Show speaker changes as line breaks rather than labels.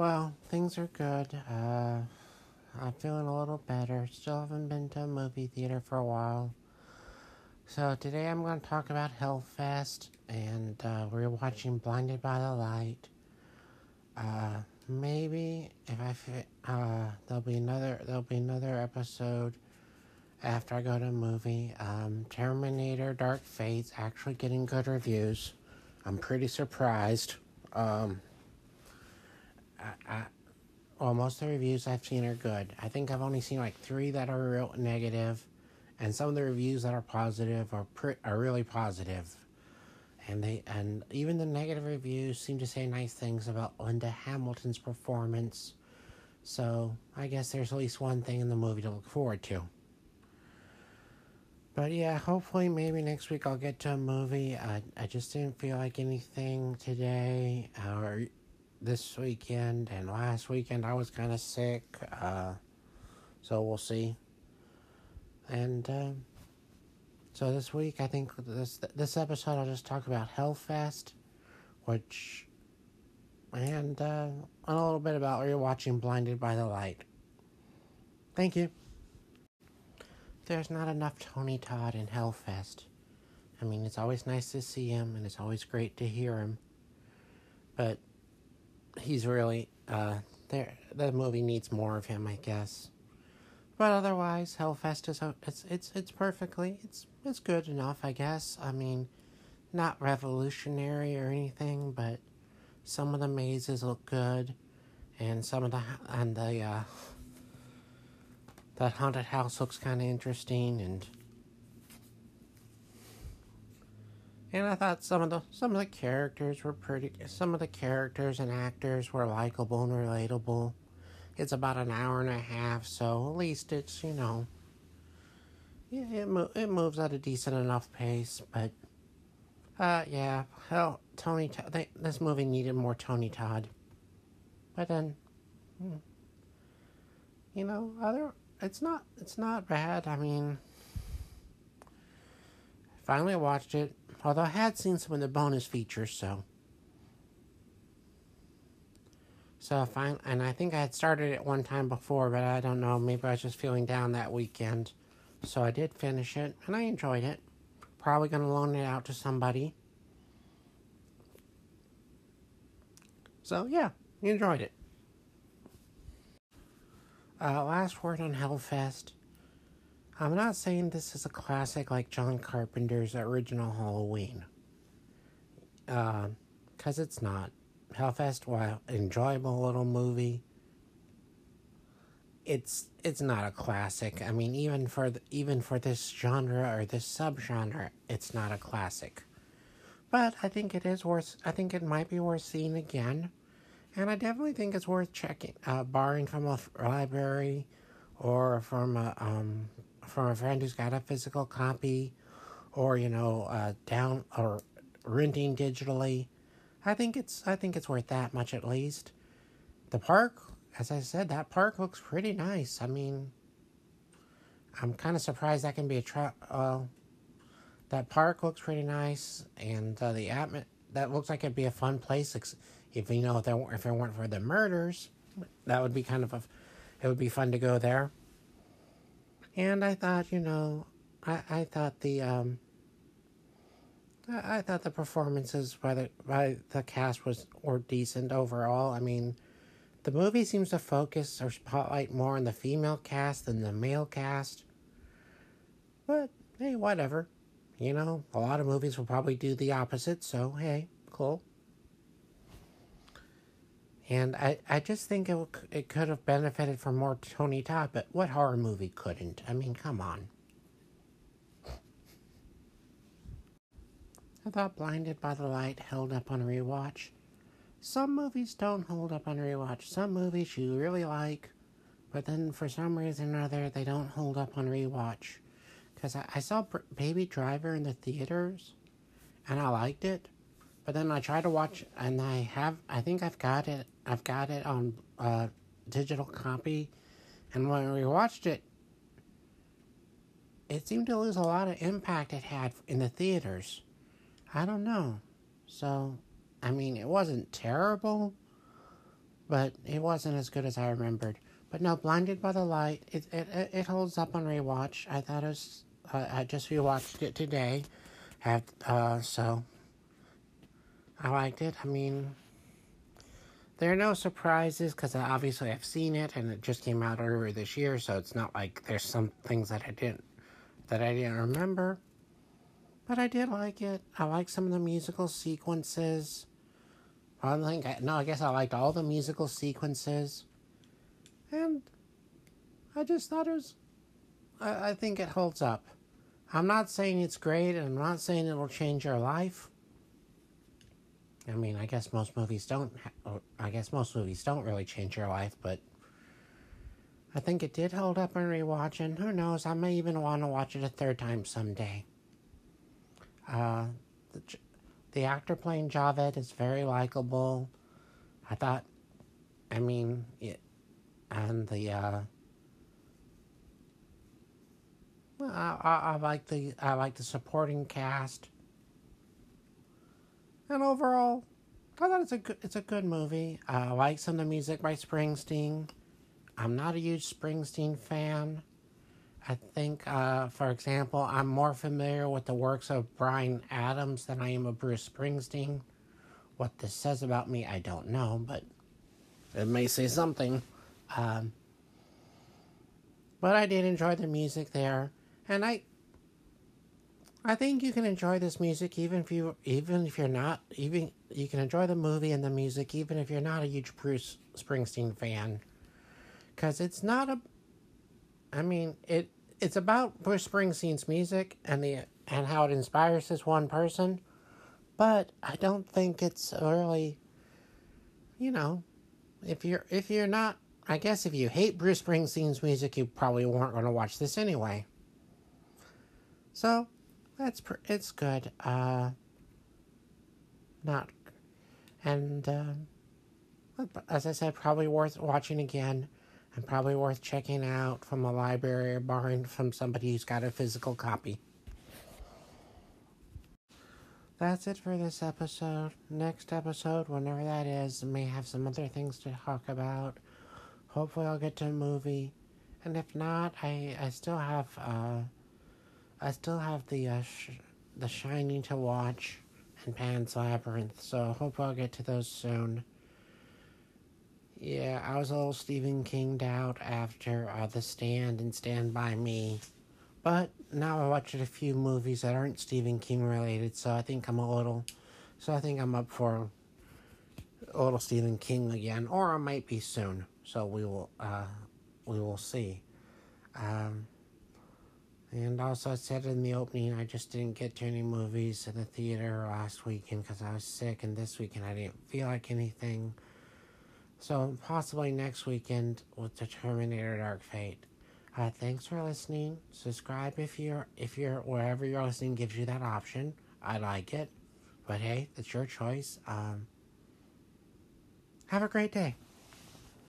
Well, things are good. Uh, I'm feeling a little better. Still haven't been to a movie theater for a while. So today I'm going to talk about Hellfest, and uh, we're watching Blinded by the Light. Uh, maybe if I uh, there'll be another there'll be another episode after I go to a movie. Um, Terminator: Dark Fate's actually getting good reviews. I'm pretty surprised. Um, I, well, most of the reviews I've seen are good. I think I've only seen like three that are real negative, and some of the reviews that are positive are pre- are really positive. And they and even the negative reviews seem to say nice things about Linda Hamilton's performance. So I guess there's at least one thing in the movie to look forward to. But yeah, hopefully maybe next week I'll get to a movie. I I just didn't feel like anything today or this weekend and last weekend I was kind of sick. Uh, so we'll see. And uh, so this week I think this this episode I'll just talk about Hellfest, which and uh, a little bit about rewatching Blinded by the Light. Thank you. There's not enough Tony Todd in Hellfest. I mean, it's always nice to see him, and it's always great to hear him. But he's really uh there the movie needs more of him i guess. But otherwise hellfest is it's it's it's perfectly it's it's good enough i guess. I mean not revolutionary or anything but some of the mazes look good. And some of the and the uh that haunted house looks kind of interesting and And I thought some of the some of the characters were pretty. Some of the characters and actors were likable and relatable. It's about an hour and a half, so at least it's you know. Yeah, it mo- it moves at a decent enough pace, but. Uh, yeah. Hell, Tony. They, this movie needed more Tony Todd. But then, hmm, you know, other. It's not. It's not bad. I mean. Finally watched it although I had seen some of the bonus features, so. So I find, and I think I had started it one time before, but I don't know. Maybe I was just feeling down that weekend, so I did finish it, and I enjoyed it. Probably gonna loan it out to somebody. So yeah, enjoyed it. Uh, last word on Hellfest. I'm not saying this is a classic like John Carpenter's original Halloween. Because uh, it's not. Hellfest, while enjoyable little movie, it's it's not a classic. I mean, even for the, even for this genre or this subgenre, it's not a classic. But I think it is worth. I think it might be worth seeing again, and I definitely think it's worth checking, uh, borrowing from a library, or from a um, from a friend who's got a physical copy or you know uh, down or renting digitally i think it's i think it's worth that much at least. The park as i said that park looks pretty nice. I mean i'm kind of surprised that can be a trap uh, that park looks pretty nice and uh, the atmos that looks like it'd be a fun place if you know if there, if it weren't for the murders that would be kind of a it would be fun to go there and I thought, you know, I, I thought the um, I, I thought the performances by the by the cast was were decent overall. I mean, the movie seems to focus or spotlight more on the female cast than the male cast. But hey, whatever. You know, a lot of movies will probably do the opposite, so hey, cool. And I, I just think it, it could have benefited from more Tony Todd, but what horror movie couldn't? I mean, come on. I thought Blinded by the Light held up on rewatch. Some movies don't hold up on rewatch. Some movies you really like, but then for some reason or other, they don't hold up on rewatch. Because I, I saw Baby Driver in the theaters, and I liked it. But then I try to watch, and I have, I think I've got it, I've got it on uh, digital copy, and when we watched it, it seemed to lose a lot of impact it had in the theaters. I don't know. So, I mean, it wasn't terrible, but it wasn't as good as I remembered. But no, Blinded by the Light, it it it holds up on rewatch. I thought it was. Uh, I just rewatched it today, have uh so. I liked it. I mean, there are no surprises because obviously I've seen it and it just came out earlier this year, so it's not like there's some things that I didn't that I didn't remember. But I did like it. I like some of the musical sequences. I think I, no, I guess I liked all the musical sequences, and I just thought it was. I, I think it holds up. I'm not saying it's great, and I'm not saying it'll change your life. I mean, I guess most movies don't. I guess most movies don't really change your life, but I think it did hold up in rewatching. Who knows? I may even want to watch it a third time someday. Uh, the, the actor playing Javed is very likable. I thought, I mean, it, and the uh, I, I, I like the I like the supporting cast, and overall, I thought it's a good it's a good movie. I like some of the music by Springsteen. I'm not a huge Springsteen fan. I think, uh, for example, I'm more familiar with the works of Bryan Adams than I am of Bruce Springsteen. What this says about me, I don't know, but it may say something. Um, but I did enjoy the music there, and I, I think you can enjoy this music even if you, even if you're not, even you can enjoy the movie and the music even if you're not a huge Bruce Springsteen fan, because it's not a I mean, it it's about Bruce Springsteen's music and the and how it inspires this one person, but I don't think it's really you know, if you're if you're not I guess if you hate Bruce Springsteen's music, you probably weren't going to watch this anyway. So, that's pr- it's good. Uh not and uh, as I said, probably worth watching again and probably worth checking out from a library or borrowing from somebody who's got a physical copy. That's it for this episode. Next episode, whenever that is, may have some other things to talk about. Hopefully, I'll get to a movie, and if not, I I still have uh, I still have the uh, sh- the Shining to watch and Pan's Labyrinth. So hope I'll get to those soon. Yeah, I was a little Stephen Kinged out after uh, The Stand and Stand By Me. But now I watched a few movies that aren't Stephen King related, so I think I'm a little. So I think I'm up for a little Stephen King again, or I might be soon. So we will, uh, we will see. Um, and also, I said in the opening, I just didn't get to any movies in the theater last weekend because I was sick, and this weekend I didn't feel like anything. So possibly next weekend with the Terminator Dark Fate. Uh, thanks for listening. Subscribe if you're if you're wherever you're listening gives you that option. I like it, but hey, it's your choice. Um, have a great day.